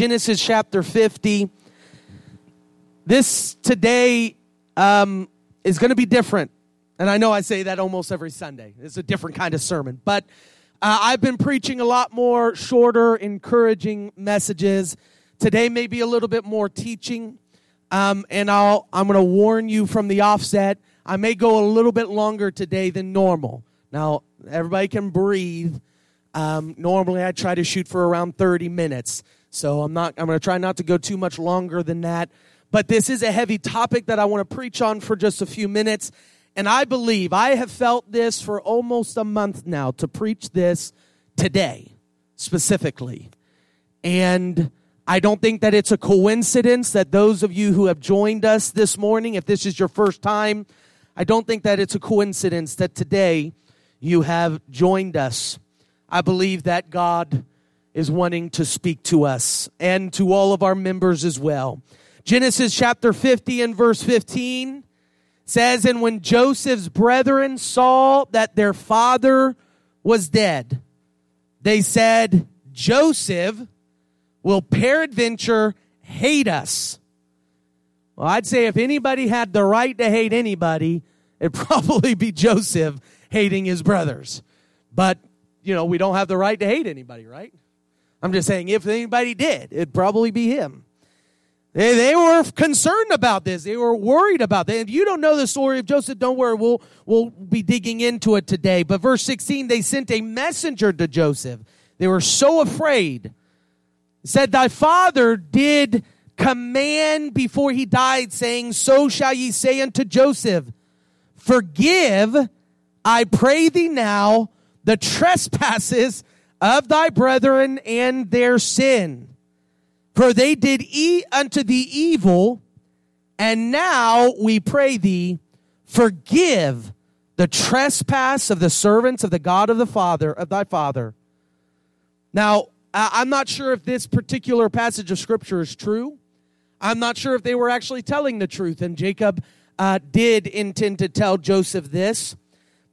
Genesis chapter 50. This today um, is going to be different. And I know I say that almost every Sunday. It's a different kind of sermon. But uh, I've been preaching a lot more shorter, encouraging messages. Today may be a little bit more teaching. Um, and I'll, I'm going to warn you from the offset. I may go a little bit longer today than normal. Now, everybody can breathe. Um, normally, I try to shoot for around 30 minutes. So I'm not, I'm going to try not to go too much longer than that. But this is a heavy topic that I want to preach on for just a few minutes. And I believe I have felt this for almost a month now to preach this today specifically. And I don't think that it's a coincidence that those of you who have joined us this morning, if this is your first time, I don't think that it's a coincidence that today you have joined us. I believe that God is wanting to speak to us and to all of our members as well. Genesis chapter 50 and verse 15 says, And when Joseph's brethren saw that their father was dead, they said, Joseph will peradventure hate us. Well, I'd say if anybody had the right to hate anybody, it'd probably be Joseph hating his brothers. But, you know, we don't have the right to hate anybody, right? I'm just saying, if anybody did, it'd probably be him. They, they were concerned about this. They were worried about that. If you don't know the story of Joseph, don't worry. We'll, we'll be digging into it today. But verse 16, they sent a messenger to Joseph. They were so afraid. Said, Thy father did command before he died, saying, So shall ye say unto Joseph, Forgive, I pray thee now, the trespasses of thy brethren and their sin. For they did eat unto thee evil, and now we pray thee, forgive the trespass of the servants of the God of the Father, of thy Father. Now, I'm not sure if this particular passage of Scripture is true. I'm not sure if they were actually telling the truth, and Jacob uh, did intend to tell Joseph this,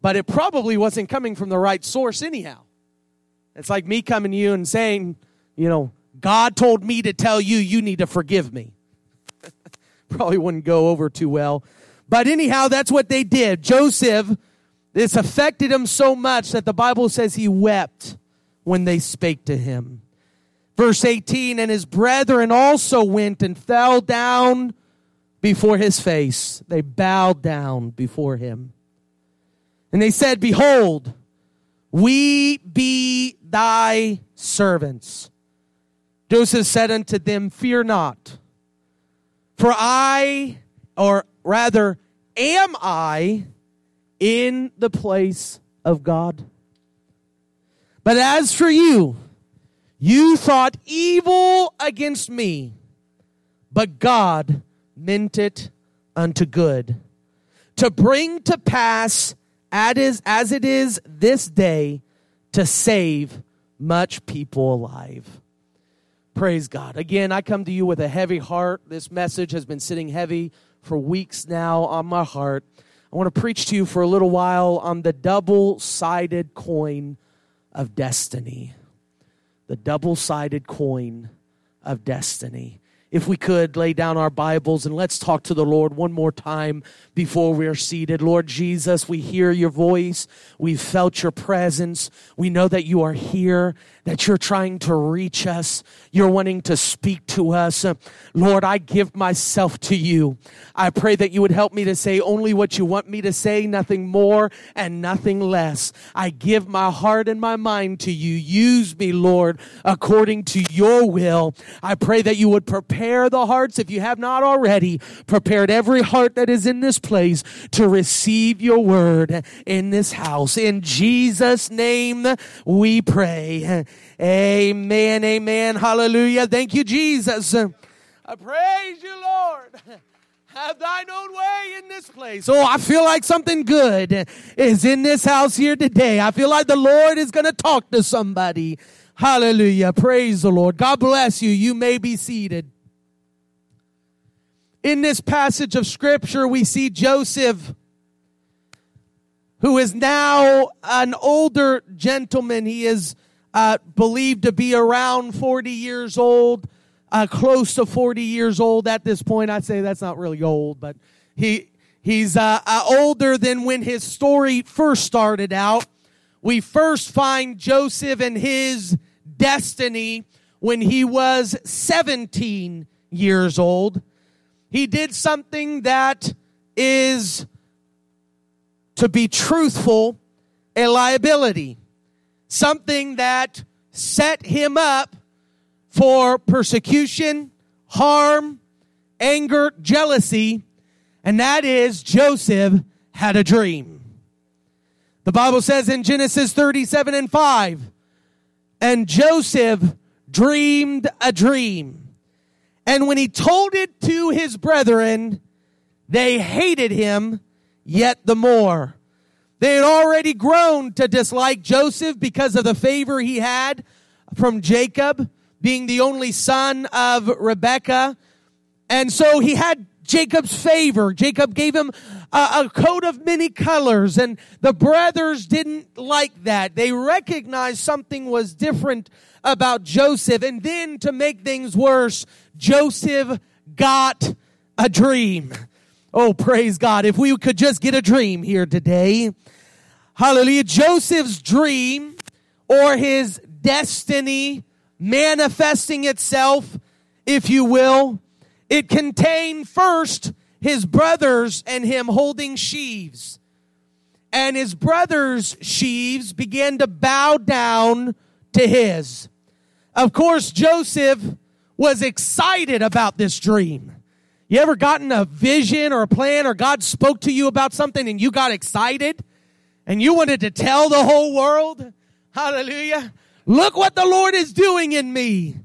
but it probably wasn't coming from the right source, anyhow. It's like me coming to you and saying, you know, God told me to tell you, you need to forgive me. Probably wouldn't go over too well. But anyhow, that's what they did. Joseph, this affected him so much that the Bible says he wept when they spake to him. Verse 18, and his brethren also went and fell down before his face. They bowed down before him. And they said, Behold, we be thy servants. Joseph said unto them, Fear not, for I, or rather, am I in the place of God? But as for you, you thought evil against me, but God meant it unto good, to bring to pass as it is this day, to save much people alive. Praise God. Again, I come to you with a heavy heart. This message has been sitting heavy for weeks now on my heart. I want to preach to you for a little while on the double sided coin of destiny. The double sided coin of destiny if we could lay down our Bibles and let's talk to the Lord one more time before we are seated. Lord Jesus, we hear your voice. We've felt your presence. We know that you are here, that you're trying to reach us. You're wanting to speak to us. Lord, I give myself to you. I pray that you would help me to say only what you want me to say, nothing more and nothing less. I give my heart and my mind to you. Use me, Lord, according to your will. I pray that you would prepare prepare the hearts, if you have not already, prepared every heart that is in this place to receive your word in this house. In Jesus' name we pray. Amen, amen, hallelujah. Thank you, Jesus. I praise you, Lord. Have thine own way in this place. Oh, I feel like something good is in this house here today. I feel like the Lord is going to talk to somebody. Hallelujah. Praise the Lord. God bless you. You may be seated. In this passage of scripture, we see Joseph, who is now an older gentleman. He is uh, believed to be around 40 years old. uh, close to 40 years old at this point. I'd say that's not really old, but he, he's uh, uh, older than when his story first started out. We first find Joseph and his destiny when he was 17 years old. He did something that is, to be truthful, a liability. Something that set him up for persecution, harm, anger, jealousy, and that is Joseph had a dream. The Bible says in Genesis 37 and 5, and Joseph dreamed a dream. And when he told it to his brethren, they hated him yet the more. They had already grown to dislike Joseph because of the favor he had from Jacob, being the only son of Rebekah. And so he had Jacob's favor. Jacob gave him a, a, coat of many colors, and the brothers didn't like that. They recognized something was different about Joseph. And then to make things worse, Joseph got a dream. Oh, praise God. If we could just get a dream here today. Hallelujah. Joseph's dream or his destiny manifesting itself, if you will, it contained first his brothers and him holding sheaves. And his brothers' sheaves began to bow down to his. Of course, Joseph was excited about this dream. You ever gotten a vision or a plan or God spoke to you about something and you got excited and you wanted to tell the whole world? Hallelujah. Look what the Lord is doing in me.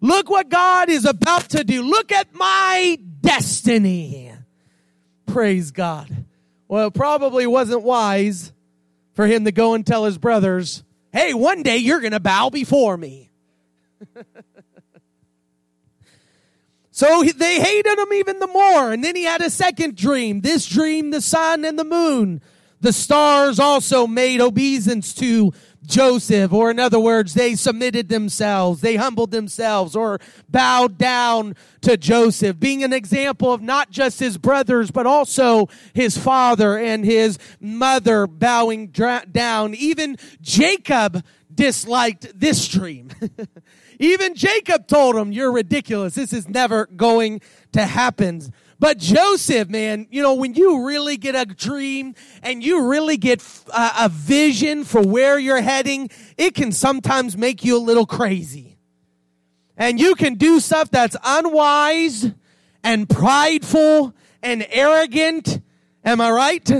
Look what God is about to do. Look at my destiny. Praise God. Well, it probably wasn't wise for him to go and tell his brothers, hey, one day you're going to bow before me. So they hated him even the more. And then he had a second dream. This dream, the sun and the moon, the stars also made obeisance to Joseph, or in other words, they submitted themselves, they humbled themselves, or bowed down to Joseph, being an example of not just his brothers, but also his father and his mother bowing down. Even Jacob disliked this dream. Even Jacob told him, You're ridiculous. This is never going to happen. But Joseph, man, you know, when you really get a dream and you really get a, a vision for where you're heading, it can sometimes make you a little crazy. And you can do stuff that's unwise and prideful and arrogant. Am I right?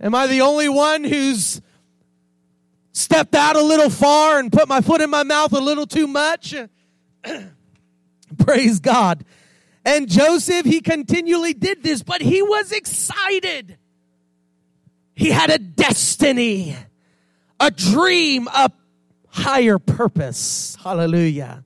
Am I the only one who's stepped out a little far and put my foot in my mouth a little too much. Praise God. And Joseph, he continually did this, but he was excited. He had a destiny, a dream, a higher purpose. Hallelujah.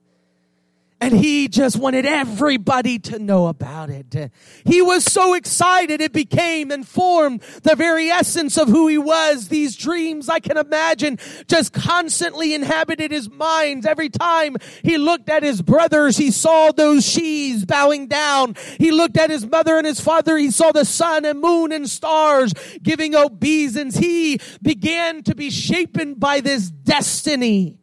And he just wanted everybody to know about it. He was so excited it became and formed the very essence of who he was. These dreams, I can imagine, just constantly inhabited his mind. Every time he looked at his brothers, he saw those sheaves bowing down. He looked at his mother and his father, he saw the sun and moon and stars giving obeisance. He began to be shapen by this destiny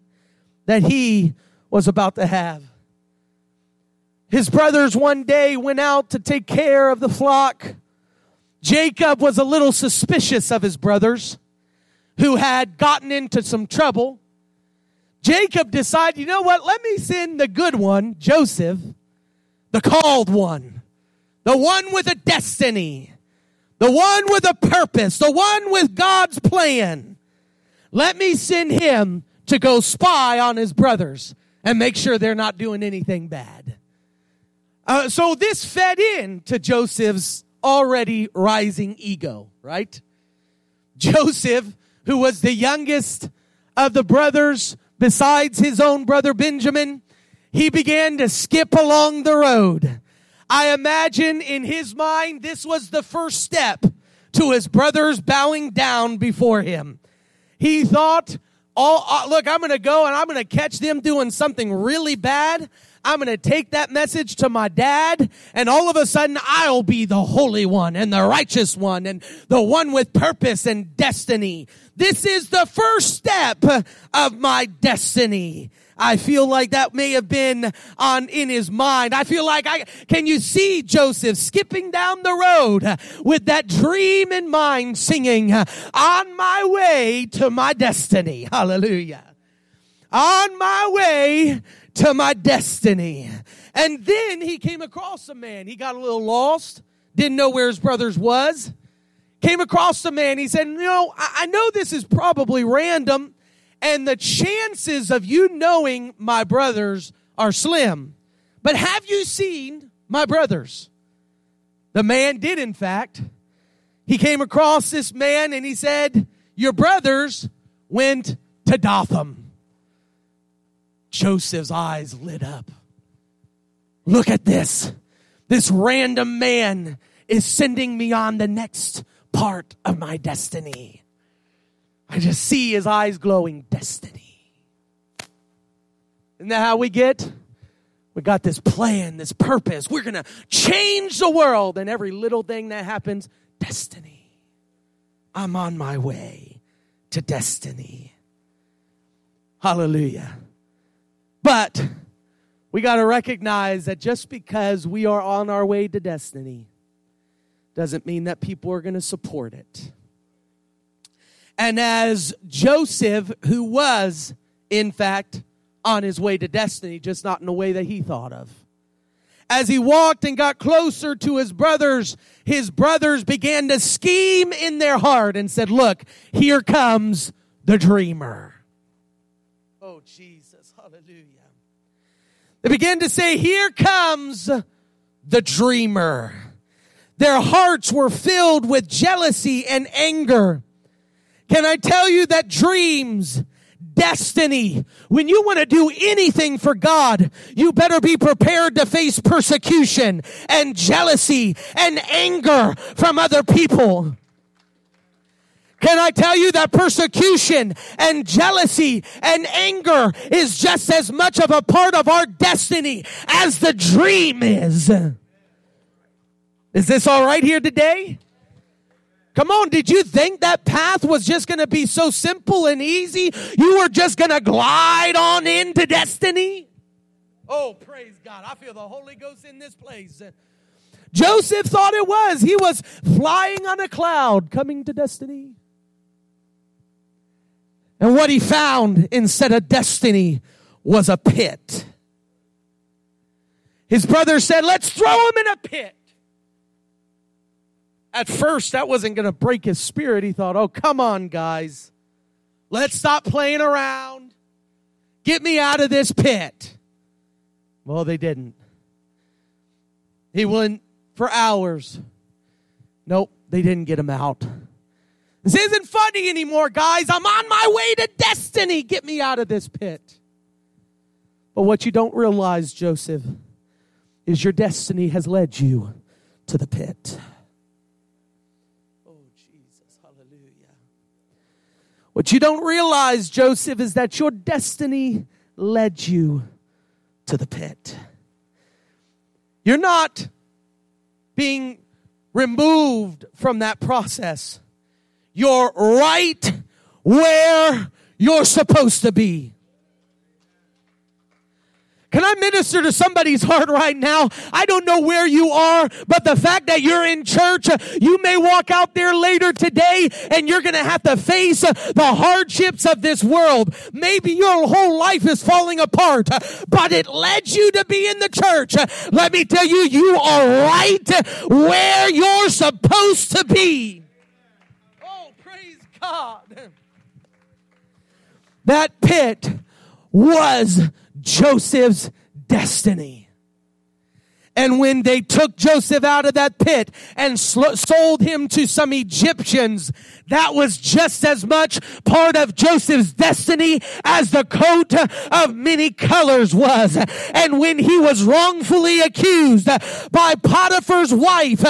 that he was about to have. His brothers one day went out to take care of the flock. Jacob was a little suspicious of his brothers who had gotten into some trouble. Jacob decided, you know what? Let me send the good one, Joseph, the called one, the one with a destiny, the one with a purpose, the one with God's plan. Let me send him to go spy on his brothers and make sure they're not doing anything bad. Uh, so this fed in to Joseph's already rising ego, right? Joseph, who was the youngest of the brothers, besides his own brother Benjamin, he began to skip along the road. I imagine in his mind, this was the first step to his brothers bowing down before him. He thought, oh, look, I'm going to go and I'm going to catch them doing something really bad. I'm going to take that message to my dad and all of a sudden I'll be the holy one and the righteous one and the one with purpose and destiny. This is the first step of my destiny. I feel like that may have been on in his mind. I feel like I can you see Joseph skipping down the road with that dream in mind singing on my way to my destiny. Hallelujah. On my way to my destiny. And then he came across a man. He got a little lost, didn't know where his brothers was. Came across a man. He said, You know, I, I know this is probably random, and the chances of you knowing my brothers are slim. But have you seen my brothers? The man did, in fact. He came across this man and he said, Your brothers went to Dothan. Joseph's eyes lit up. Look at this. This random man is sending me on the next part of my destiny. I just see his eyes glowing destiny. Isn't that how we get? We got this plan, this purpose. We're going to change the world. And every little thing that happens, destiny. I'm on my way to destiny. Hallelujah. But we got to recognize that just because we are on our way to destiny doesn't mean that people are going to support it. And as Joseph, who was, in fact, on his way to destiny, just not in the way that he thought of. As he walked and got closer to his brothers, his brothers began to scheme in their heart and said, Look, here comes the dreamer. Oh, Jesus. They began to say, Here comes the dreamer. Their hearts were filled with jealousy and anger. Can I tell you that dreams, destiny, when you want to do anything for God, you better be prepared to face persecution and jealousy and anger from other people. Can I tell you that persecution and jealousy and anger is just as much of a part of our destiny as the dream is? Is this all right here today? Come on, did you think that path was just going to be so simple and easy? You were just going to glide on into destiny? Oh, praise God. I feel the Holy Ghost in this place. Joseph thought it was. He was flying on a cloud coming to destiny. And what he found instead of destiny was a pit. His brother said, Let's throw him in a pit at first that wasn't going to break his spirit. He thought, oh, come on, guys. Let's stop playing around. Get me out of this pit. Well, they didn't. He went for hours. Nope, they didn't get him out. This isn't funny anymore, guys. I'm on my way to destiny. Get me out of this pit. But what you don't realize, Joseph, is your destiny has led you to the pit. Oh, Jesus. Hallelujah. What you don't realize, Joseph, is that your destiny led you to the pit. You're not being removed from that process. You're right where you're supposed to be. Can I minister to somebody's heart right now? I don't know where you are, but the fact that you're in church, you may walk out there later today and you're going to have to face the hardships of this world. Maybe your whole life is falling apart, but it led you to be in the church. Let me tell you, you are right where you're supposed to be. God. That pit was Joseph's destiny. And when they took Joseph out of that pit and sold him to some Egyptians, that was just as much part of Joseph's destiny as the coat of many colors was. And when he was wrongfully accused by Potiphar's wife,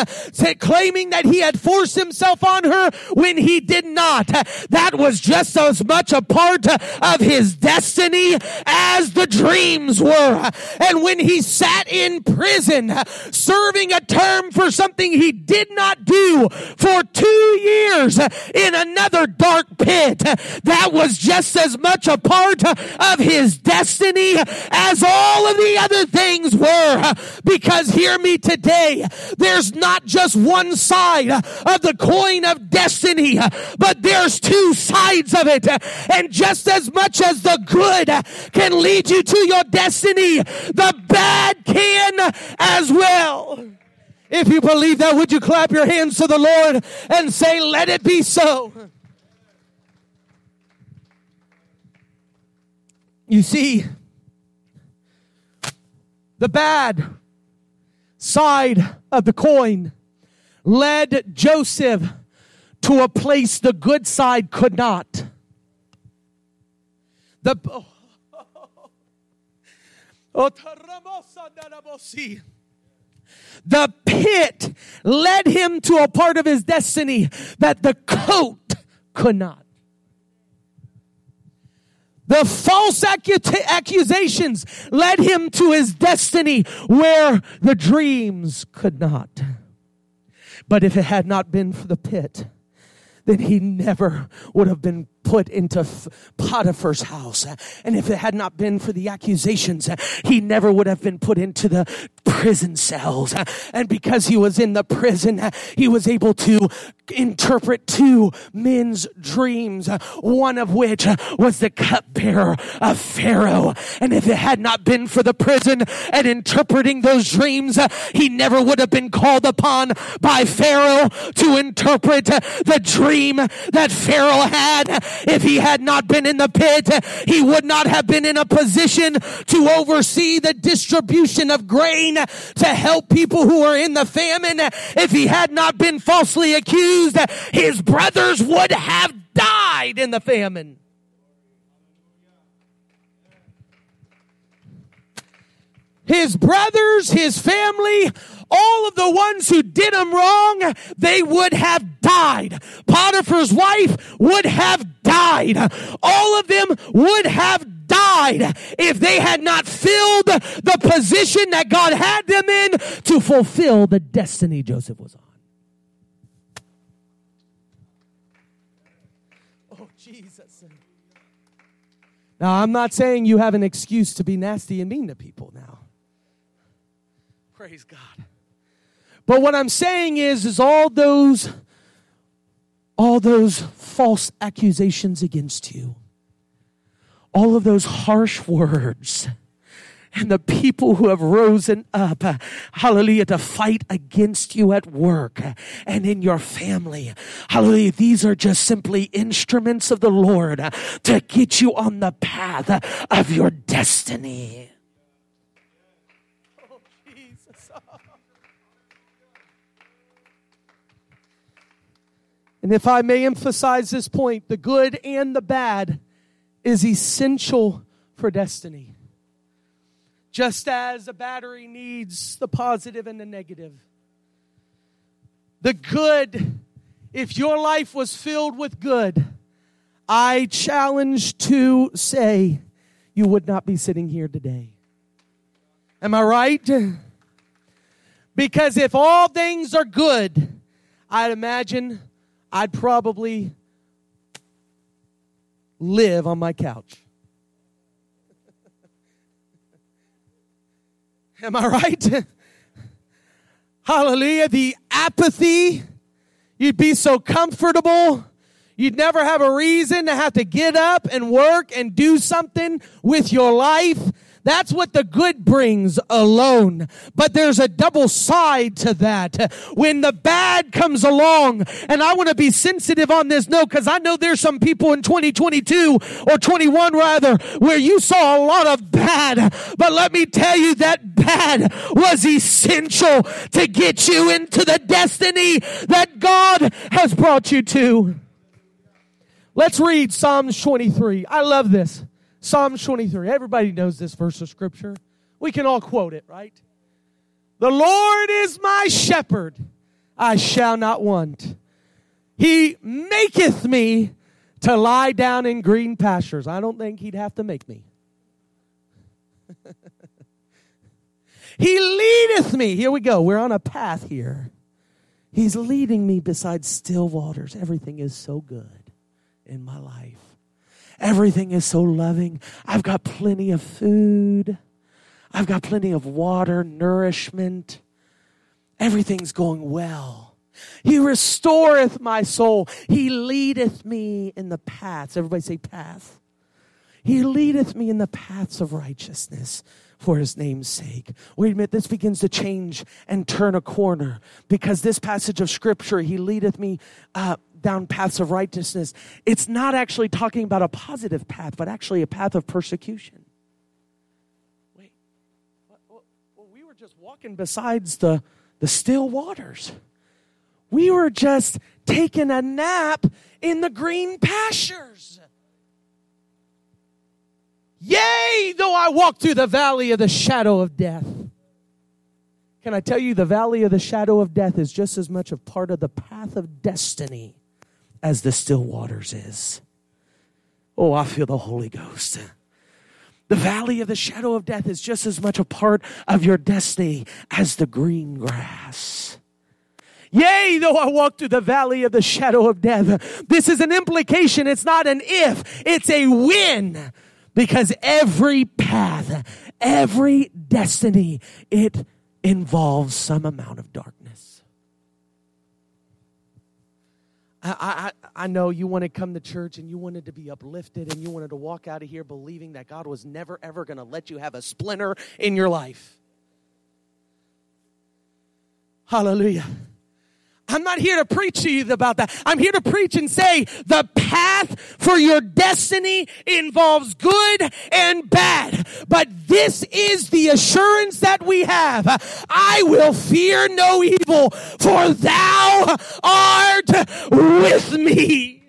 claiming that he had forced himself on her when he did not, that was just as much a part of his destiny as the dreams were. And when he sat in prison, serving a term for something he did not do for two years, in another dark pit that was just as much a part of his destiny as all of the other things were. Because hear me today, there's not just one side of the coin of destiny, but there's two sides of it. And just as much as the good can lead you to your destiny, the bad can as well. If you believe that, would you clap your hands to the Lord and say, Let it be so? You see, the bad side of the coin led Joseph to a place the good side could not. The oh, oh, the pit led him to a part of his destiny that the coat could not. The false accusations led him to his destiny where the dreams could not. But if it had not been for the pit, then he never would have been put into Potiphar's house. And if it had not been for the accusations, he never would have been put into the prison cells. And because he was in the prison, he was able to interpret two men's dreams, one of which was the cupbearer of Pharaoh. And if it had not been for the prison and interpreting those dreams, he never would have been called upon by Pharaoh to interpret the dream that Pharaoh had if he had not been in the pit, he would not have been in a position to oversee the distribution of grain to help people who are in the famine. If he had not been falsely accused, his brothers would have died in the famine. His brothers, his family, all of the ones who did him wrong, they would have died. Potiphar's wife would have died. All of them would have died if they had not filled the position that God had them in to fulfill the destiny Joseph was on. Oh, Jesus. Now, I'm not saying you have an excuse to be nasty and mean to people now. Praise God. But what I'm saying is, is all those, all those false accusations against you, all of those harsh words, and the people who have risen up, hallelujah, to fight against you at work and in your family. Hallelujah. These are just simply instruments of the Lord to get you on the path of your destiny. And if I may emphasize this point, the good and the bad is essential for destiny. Just as a battery needs the positive and the negative. The good, if your life was filled with good, I challenge to say you would not be sitting here today. Am I right? Because if all things are good, I'd imagine I'd probably live on my couch. Am I right? Hallelujah. The apathy, you'd be so comfortable. You'd never have a reason to have to get up and work and do something with your life. That's what the good brings alone. But there's a double side to that. When the bad comes along, and I want to be sensitive on this note because I know there's some people in 2022 or 21 rather where you saw a lot of bad. But let me tell you that bad was essential to get you into the destiny that God has brought you to. Let's read Psalms 23. I love this. Psalms 23. Everybody knows this verse of scripture. We can all quote it, right? The Lord is my shepherd, I shall not want. He maketh me to lie down in green pastures. I don't think he'd have to make me. he leadeth me. Here we go. We're on a path here. He's leading me beside still waters. Everything is so good in my life. Everything is so loving. I've got plenty of food. I've got plenty of water, nourishment. Everything's going well. He restoreth my soul. He leadeth me in the paths. Everybody say path. He leadeth me in the paths of righteousness for his name's sake. Wait a minute, this begins to change and turn a corner because this passage of scripture, he leadeth me uh, down paths of righteousness. It's not actually talking about a positive path, but actually a path of persecution. Wait, we were just walking besides the, the still waters. We were just taking a nap in the green pastures. Yea, though I walk through the valley of the shadow of death. Can I tell you, the valley of the shadow of death is just as much a part of the path of destiny as the still waters is. Oh, I feel the Holy Ghost. The valley of the shadow of death is just as much a part of your destiny as the green grass. Yea, though I walk through the valley of the shadow of death. This is an implication. It's not an if, it's a when. Because every path, every destiny, it involves some amount of darkness. I, I, I know you want to come to church and you wanted to be uplifted and you wanted to walk out of here believing that God was never, ever going to let you have a splinter in your life. Hallelujah. I'm not here to preach to you about that. I'm here to preach and say the path for your destiny involves good and bad. But this is the assurance that we have. I will fear no evil, for thou art with me.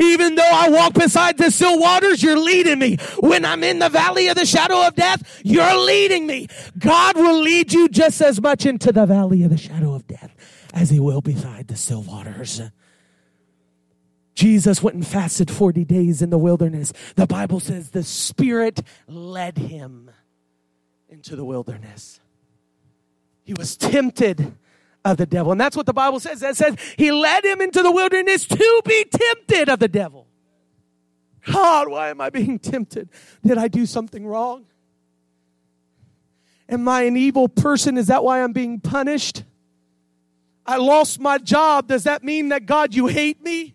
Even though I walk beside the still waters, you're leading me. When I'm in the valley of the shadow of death, you're leading me. God will lead you just as much into the valley of the shadow of death as he will beside the still waters. Jesus went and fasted 40 days in the wilderness. The Bible says the Spirit led him into the wilderness. He was tempted of the devil. And that's what the Bible says. It says he led him into the wilderness to be tempted of the devil. God, why am I being tempted? Did I do something wrong? Am I an evil person? Is that why I'm being punished? I lost my job. Does that mean that God, you hate me?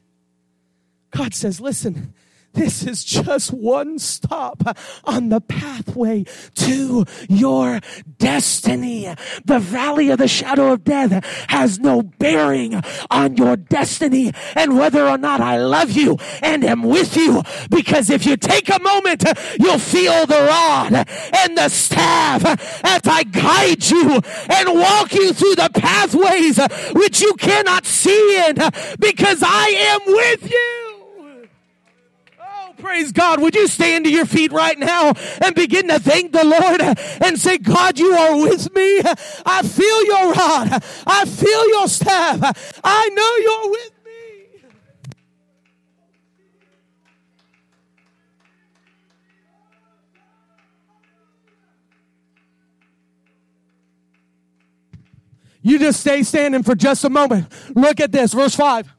God says, listen, this is just one stop on the pathway to your destiny. The valley of the shadow of death has no bearing on your destiny and whether or not I love you and am with you. Because if you take a moment, you'll feel the rod and the staff as I guide you and walk you through the pathways which you cannot see in because I am with you. Praise God. Would you stand to your feet right now and begin to thank the Lord and say, God, you are with me. I feel your rod. I feel your staff. I know you're with me. You just stay standing for just a moment. Look at this, verse 5.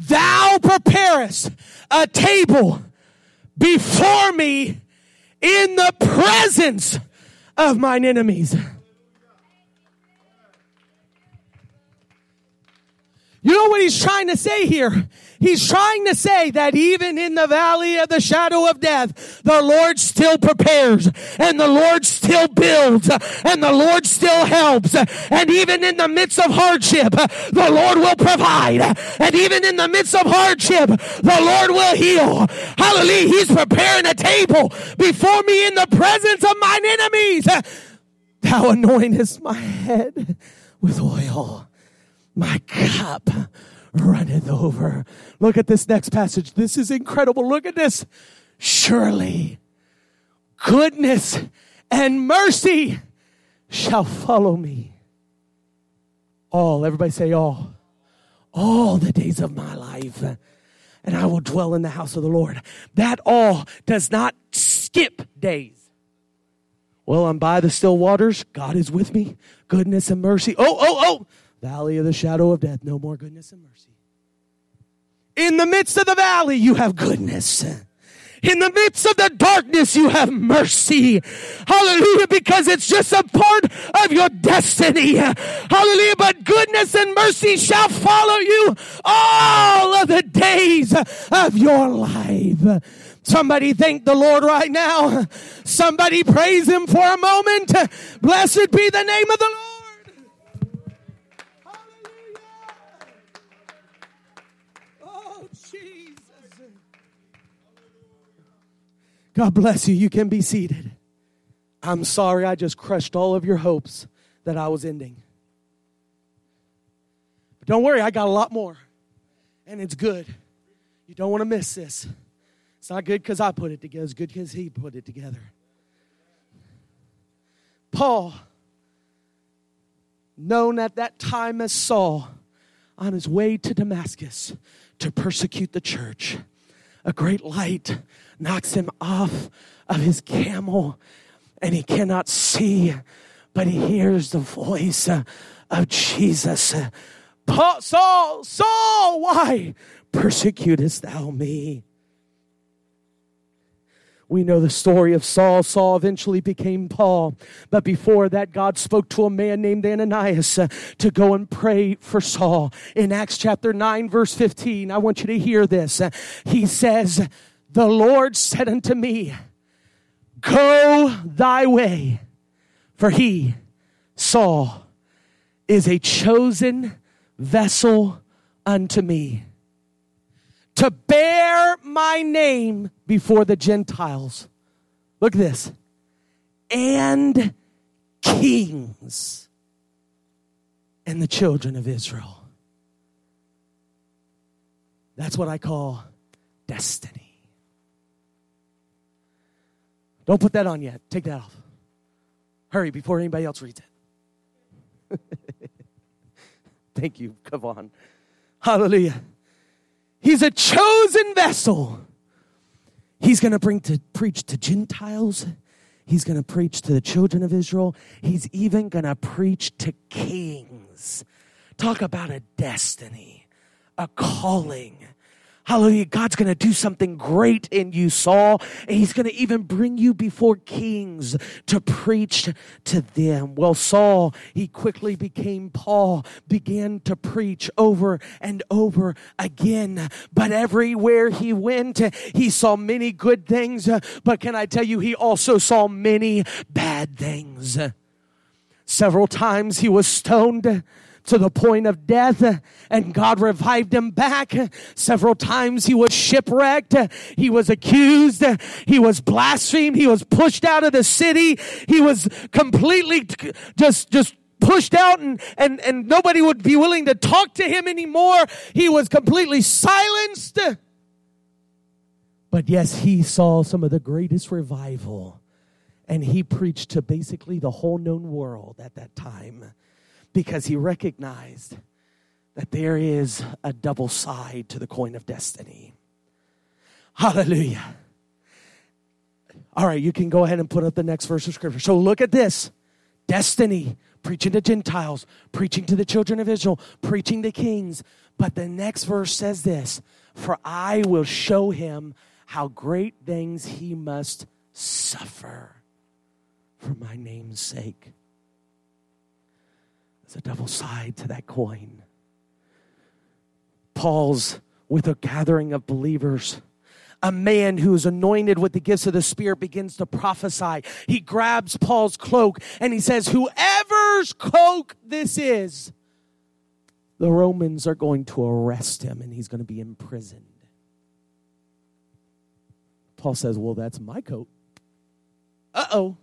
Thou preparest a table before me in the presence of mine enemies. You know what he's trying to say here? He's trying to say that even in the valley of the shadow of death, the Lord still prepares and the Lord still builds and the Lord still helps. And even in the midst of hardship, the Lord will provide. And even in the midst of hardship, the Lord will heal. Hallelujah. He's preparing a table before me in the presence of mine enemies. Thou anointest my head with oil my cup runneth over. Look at this next passage. This is incredible. Look at this. Surely goodness and mercy shall follow me. All, everybody say all. All the days of my life. And I will dwell in the house of the Lord. That all does not skip days. Well, I'm by the still waters. God is with me. Goodness and mercy. Oh, oh, oh. Valley of the shadow of death, no more goodness and mercy. In the midst of the valley, you have goodness. In the midst of the darkness, you have mercy. Hallelujah, because it's just a part of your destiny. Hallelujah, but goodness and mercy shall follow you all of the days of your life. Somebody thank the Lord right now. Somebody praise Him for a moment. Blessed be the name of the Lord. God bless you. You can be seated. I'm sorry I just crushed all of your hopes that I was ending. But don't worry, I got a lot more. And it's good. You don't want to miss this. It's not good because I put it together, it's good because he put it together. Paul, known at that time as Saul, on his way to Damascus to persecute the church, a great light knocks him off of his camel and he cannot see, but he hears the voice of Jesus. Saul, Saul, why persecutest thou me? We know the story of Saul. Saul eventually became Paul. But before that, God spoke to a man named Ananias uh, to go and pray for Saul. In Acts chapter 9, verse 15, I want you to hear this. Uh, he says, The Lord said unto me, Go thy way, for he, Saul, is a chosen vessel unto me to bear my name before the Gentiles. Look at this. And kings and the children of Israel. That's what I call destiny. Don't put that on yet. Take that off. Hurry before anybody else reads it. Thank you. Come on. Hallelujah. He's a chosen vessel. He's going to bring to preach to Gentiles. He's going to preach to the children of Israel. He's even going to preach to kings. Talk about a destiny, a calling. Hallelujah. God's going to do something great in you, Saul. And he's going to even bring you before kings to preach to them. Well, Saul, he quickly became Paul, began to preach over and over again. But everywhere he went, he saw many good things. But can I tell you, he also saw many bad things. Several times he was stoned to the point of death and God revived him back. Several times he was shipwrecked. He was accused. He was blasphemed. He was pushed out of the city. He was completely just, just pushed out and, and, and nobody would be willing to talk to him anymore. He was completely silenced. But yes, he saw some of the greatest revival and he preached to basically the whole known world at that time because he recognized that there is a double side to the coin of destiny. Hallelujah. All right, you can go ahead and put up the next verse of scripture. So look at this destiny, preaching to Gentiles, preaching to the children of Israel, preaching to kings. But the next verse says this For I will show him how great things he must suffer for my name's sake. There's a double side to that coin. Paul's with a gathering of believers. A man who is anointed with the gifts of the Spirit begins to prophesy. He grabs Paul's cloak and he says, Whoever's cloak this is, the Romans are going to arrest him and he's going to be imprisoned. Paul says, Well, that's my coat. Uh oh.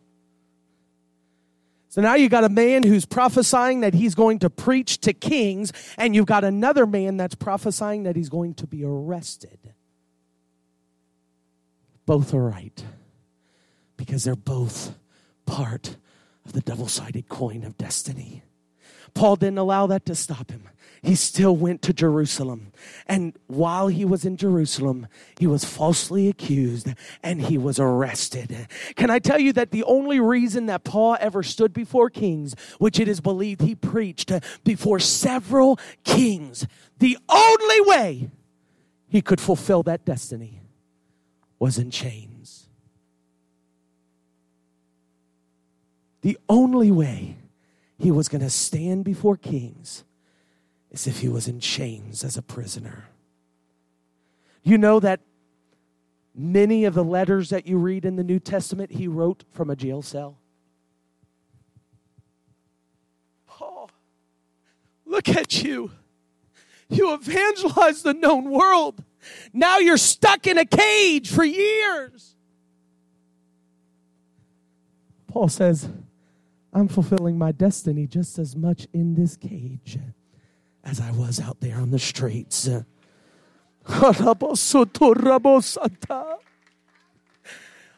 So now you got a man who's prophesying that he's going to preach to kings, and you've got another man that's prophesying that he's going to be arrested. Both are right because they're both part of the double sided coin of destiny. Paul didn't allow that to stop him he still went to Jerusalem. And while he was in Jerusalem, he was falsely accused and he was arrested. Can I tell you that the only reason that Paul ever stood before kings, which it is believed he preached before several kings, the only way he could fulfill that destiny was in chains. The only way he was going to stand before kings as if he was in chains as a prisoner. You know that many of the letters that you read in the New Testament he wrote from a jail cell? Oh, look at you. You evangelized the known world. Now you're stuck in a cage for years. Paul says, I'm fulfilling my destiny just as much in this cage as I was out there on the streets.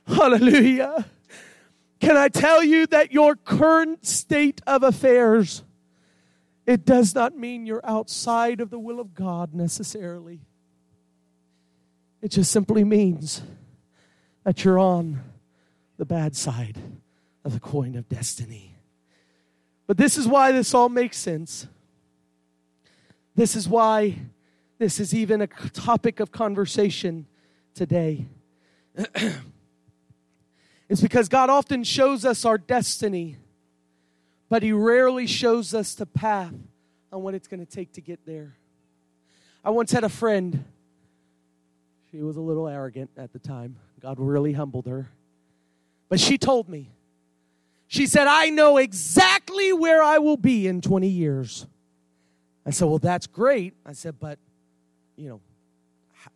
Hallelujah. Can I tell you that your current state of affairs, it does not mean you're outside of the will of God necessarily. It just simply means that you're on the bad side of the coin of destiny. But this is why this all makes sense. This is why this is even a topic of conversation today. it's because God often shows us our destiny, but He rarely shows us the path on what it's going to take to get there. I once had a friend. She was a little arrogant at the time. God really humbled her. But she told me, she said, I know exactly where I will be in 20 years. I said, Well, that's great. I said, But, you know,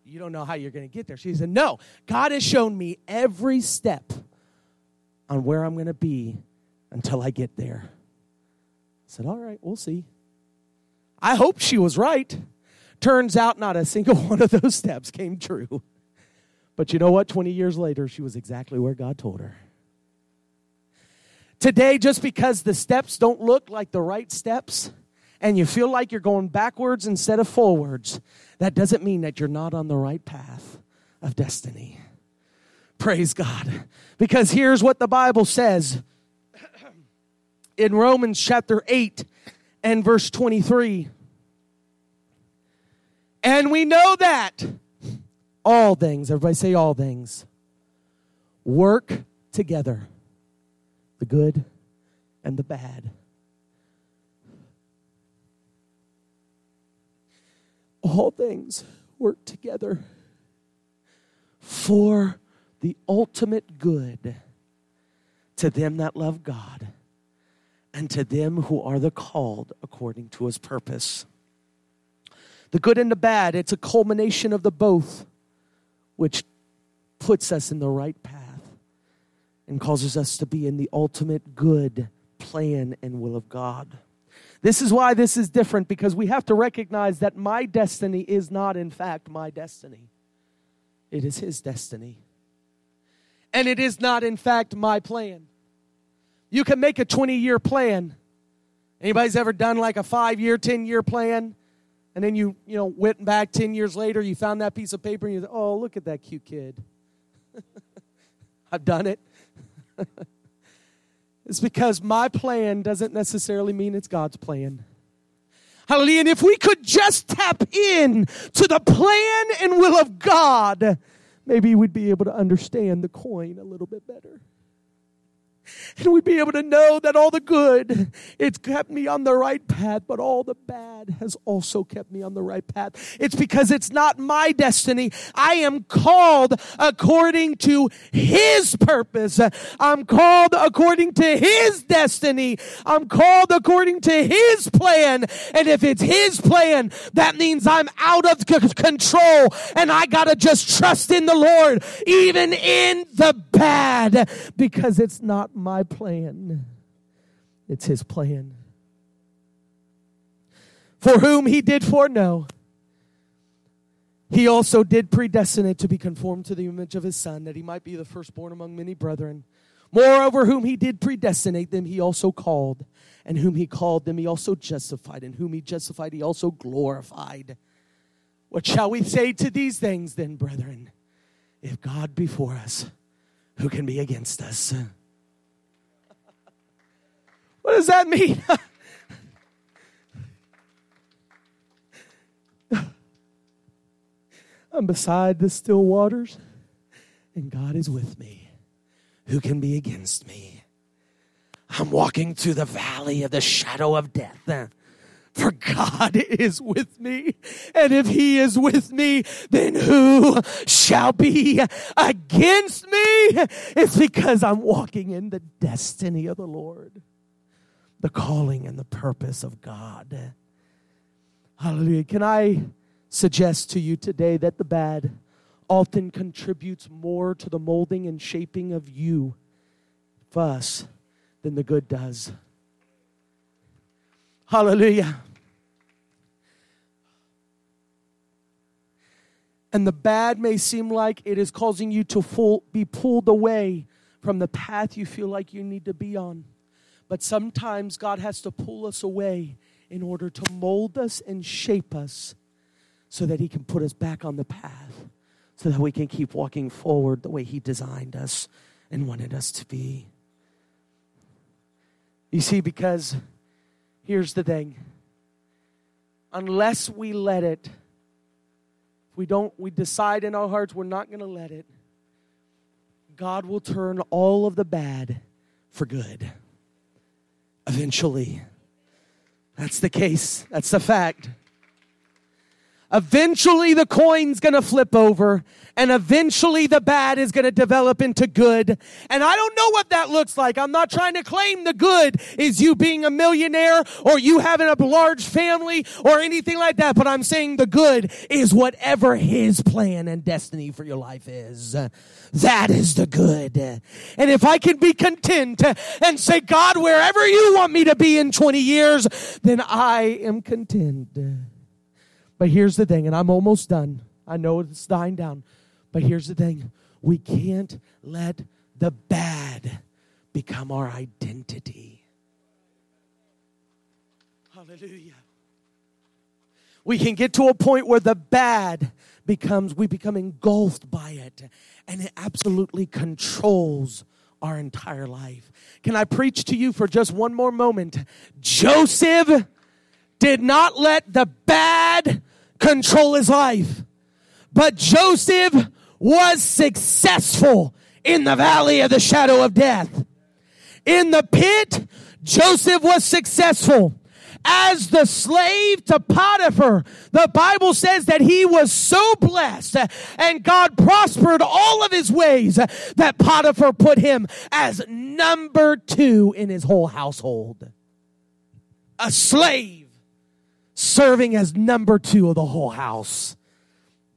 you don't know how you're going to get there. She said, No, God has shown me every step on where I'm going to be until I get there. I said, All right, we'll see. I hope she was right. Turns out not a single one of those steps came true. But you know what? 20 years later, she was exactly where God told her. Today, just because the steps don't look like the right steps, and you feel like you're going backwards instead of forwards, that doesn't mean that you're not on the right path of destiny. Praise God. Because here's what the Bible says in Romans chapter 8 and verse 23. And we know that all things, everybody say all things, work together the good and the bad all things work together for the ultimate good to them that love God and to them who are the called according to his purpose. The good and the bad, it's a culmination of the both, which puts us in the right path and causes us to be in the ultimate good plan and will of God. This is why this is different because we have to recognize that my destiny is not, in fact, my destiny. It is His destiny. And it is not, in fact, my plan. You can make a 20 year plan. Anybody's ever done like a five year, 10 year plan? And then you, you know, went back 10 years later, you found that piece of paper and you thought, oh, look at that cute kid. I've done it. It's because my plan doesn't necessarily mean it's God's plan. Hallelujah. And if we could just tap in to the plan and will of God, maybe we'd be able to understand the coin a little bit better. And we'd be able to know that all the good, it's kept me on the right path, but all the bad has also kept me on the right path. It's because it's not my destiny. I am called according to His purpose. I'm called according to His destiny. I'm called according to His plan. And if it's His plan, that means I'm out of control and I gotta just trust in the Lord, even in the bad, because it's not my plan. It's His plan. For whom He did foreknow, He also did predestinate to be conformed to the image of His Son, that He might be the firstborn among many brethren. Moreover, whom He did predestinate, them He also called. And whom He called, them He also justified. And whom He justified, He also glorified. What shall we say to these things then, brethren? If God be for us, who can be against us? What does that mean? I'm beside the still waters, and God is with me. Who can be against me? I'm walking through the valley of the shadow of death. Uh, for God is with me. And if He is with me, then who shall be against me? It's because I'm walking in the destiny of the Lord, the calling and the purpose of God. Hallelujah. Can I suggest to you today that the bad often contributes more to the molding and shaping of you, of us, than the good does? Hallelujah. And the bad may seem like it is causing you to full, be pulled away from the path you feel like you need to be on. But sometimes God has to pull us away in order to mold us and shape us so that He can put us back on the path, so that we can keep walking forward the way He designed us and wanted us to be. You see, because Here's the thing unless we let it, if we don't, we decide in our hearts we're not going to let it, God will turn all of the bad for good. Eventually. That's the case. That's the fact. Eventually, the coin's gonna flip over, and eventually, the bad is gonna develop into good. And I don't know what that looks like. I'm not trying to claim the good is you being a millionaire or you having a large family or anything like that, but I'm saying the good is whatever His plan and destiny for your life is. That is the good. And if I can be content and say, God, wherever you want me to be in 20 years, then I am content. But here's the thing, and I'm almost done. I know it's dying down. But here's the thing we can't let the bad become our identity. Hallelujah. We can get to a point where the bad becomes, we become engulfed by it, and it absolutely controls our entire life. Can I preach to you for just one more moment? Joseph did not let the bad control his life. But Joseph was successful in the valley of the shadow of death. In the pit, Joseph was successful. As the slave to Potiphar, the Bible says that he was so blessed and God prospered all of his ways that Potiphar put him as number two in his whole household. A slave serving as number two of the whole house.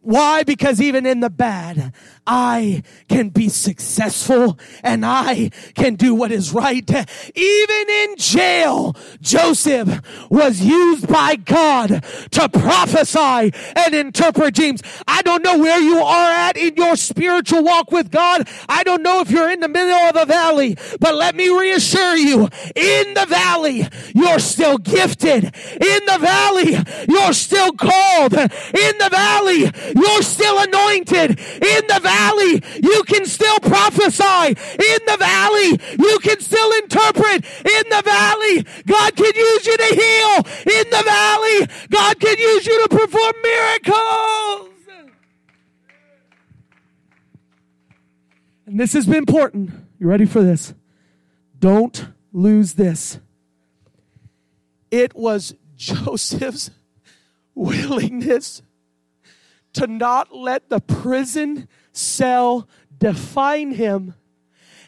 Why? Because even in the bad, I can be successful and I can do what is right. Even in jail, Joseph was used by God to prophesy and interpret dreams. I don't know where you are at in your spiritual walk with God. I don't know if you're in the middle of a valley, but let me reassure you, in the valley, you're still gifted. In the valley, you're still called. In the valley, you're still anointed. In the valley, you can still prophesy. In the valley, you can still interpret. In the valley, God can use you to heal. In the valley, God can use you to perform miracles. And this has been important. You ready for this? Don't lose this. It was Joseph's willingness to not let the prison cell define him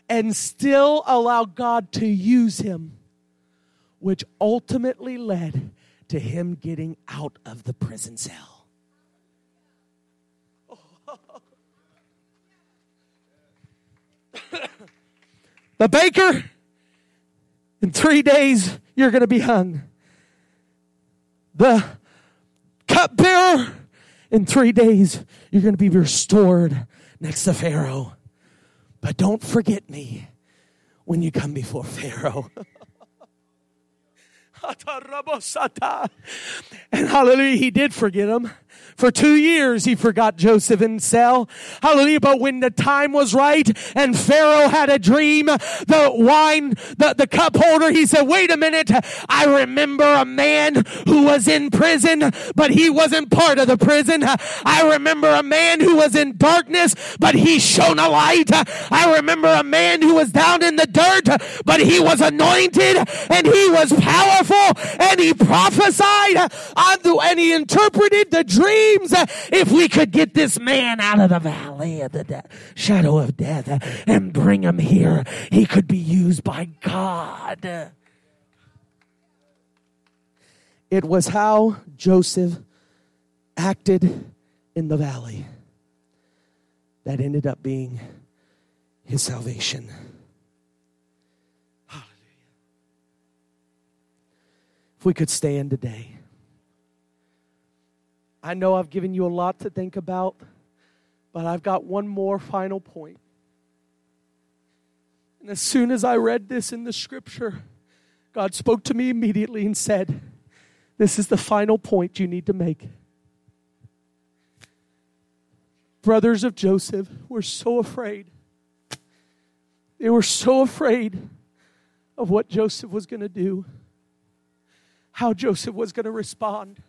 and still allow God to use him, which ultimately led to him getting out of the prison cell. the baker, in three days, you're going to be hung. The cupbearer, in three days, you're going to be restored next to Pharaoh. But don't forget me when you come before Pharaoh. and hallelujah, he did forget him. For two years, he forgot Joseph in cell. Hallelujah. But when the time was right and Pharaoh had a dream, the wine, the, the cup holder, he said, wait a minute. I remember a man who was in prison, but he wasn't part of the prison. I remember a man who was in darkness, but he shone a light. I remember a man who was down in the dirt, but he was anointed and he was powerful and he prophesied and he interpreted the dream dreams uh, if we could get this man out of the valley of the de- shadow of death uh, and bring him here, he could be used by God. It was how Joseph acted in the valley that ended up being his salvation. Hallelujah. If we could stand today. I know I've given you a lot to think about, but I've got one more final point. And as soon as I read this in the scripture, God spoke to me immediately and said, This is the final point you need to make. Brothers of Joseph were so afraid. They were so afraid of what Joseph was going to do, how Joseph was going to respond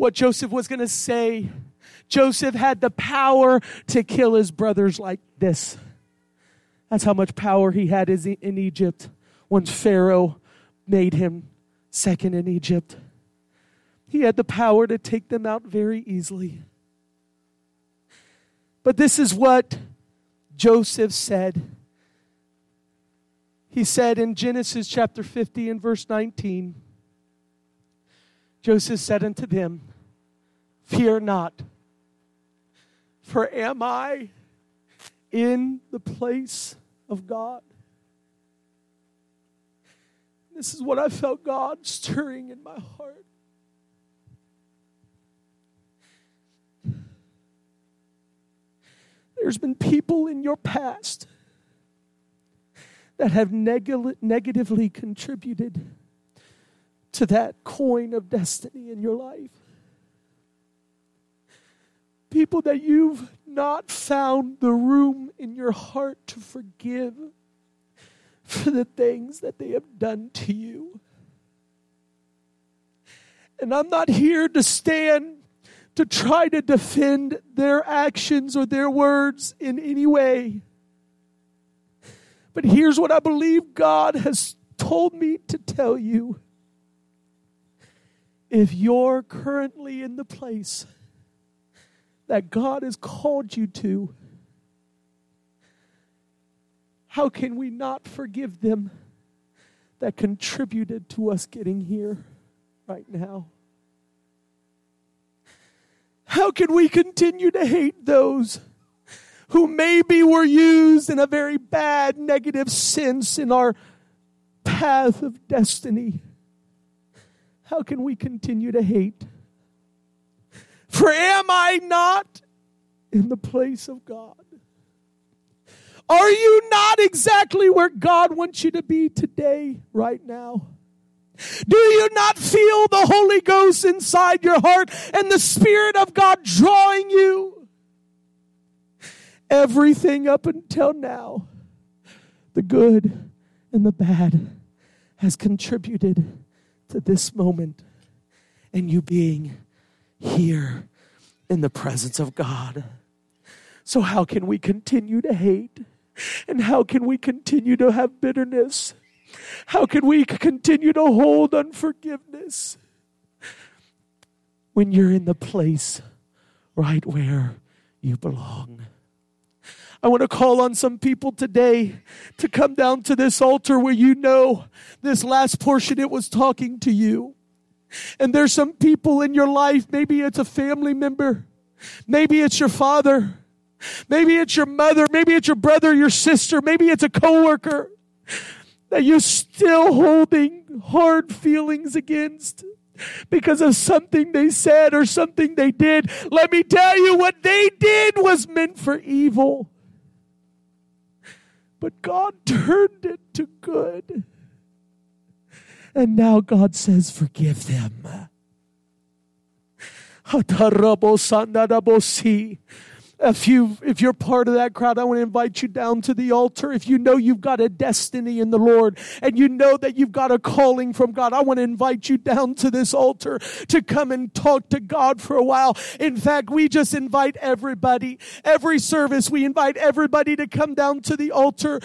what Joseph was going to say. Joseph had the power to kill his brothers like this. That's how much power he had in Egypt when Pharaoh made him second in Egypt. He had the power to take them out very easily. But this is what Joseph said. He said in Genesis chapter 50 and verse 19, Joseph said unto them, Fear not, for am I in the place of God? This is what I felt God stirring in my heart. There's been people in your past that have neg- negatively contributed to that coin of destiny in your life people that you've not found the room in your heart to forgive for the things that they have done to you. And I'm not here to stand to try to defend their actions or their words in any way. But here's what I believe God has told me to tell you. If you're currently in the place that God has called you to, how can we not forgive them that contributed to us getting here right now? How can we continue to hate those who maybe were used in a very bad, negative sense in our path of destiny? How can we continue to hate? For am I not in the place of God? Are you not exactly where God wants you to be today, right now? Do you not feel the Holy Ghost inside your heart and the Spirit of God drawing you? Everything up until now, the good and the bad, has contributed to this moment and you being here in the presence of God. So, how can we continue to hate? And how can we continue to have bitterness? How can we continue to hold unforgiveness when you're in the place right where you belong? I want to call on some people today to come down to this altar where you know this last portion it was talking to you. And there's some people in your life, maybe it's a family member, maybe it's your father, maybe it's your mother, maybe it's your brother, your sister, maybe it's a coworker that you're still holding hard feelings against because of something they said or something they did. Let me tell you what they did was meant for evil. But God turned it to good. And now God says, Forgive them. If you if you're part of that crowd i want to invite you down to the altar. If you know you've got a destiny in the lord and you know that you've got a calling from god i want to invite you down to this altar to come and talk to god for a while. In fact we just invite everybody. Every service we invite everybody to come down to the altar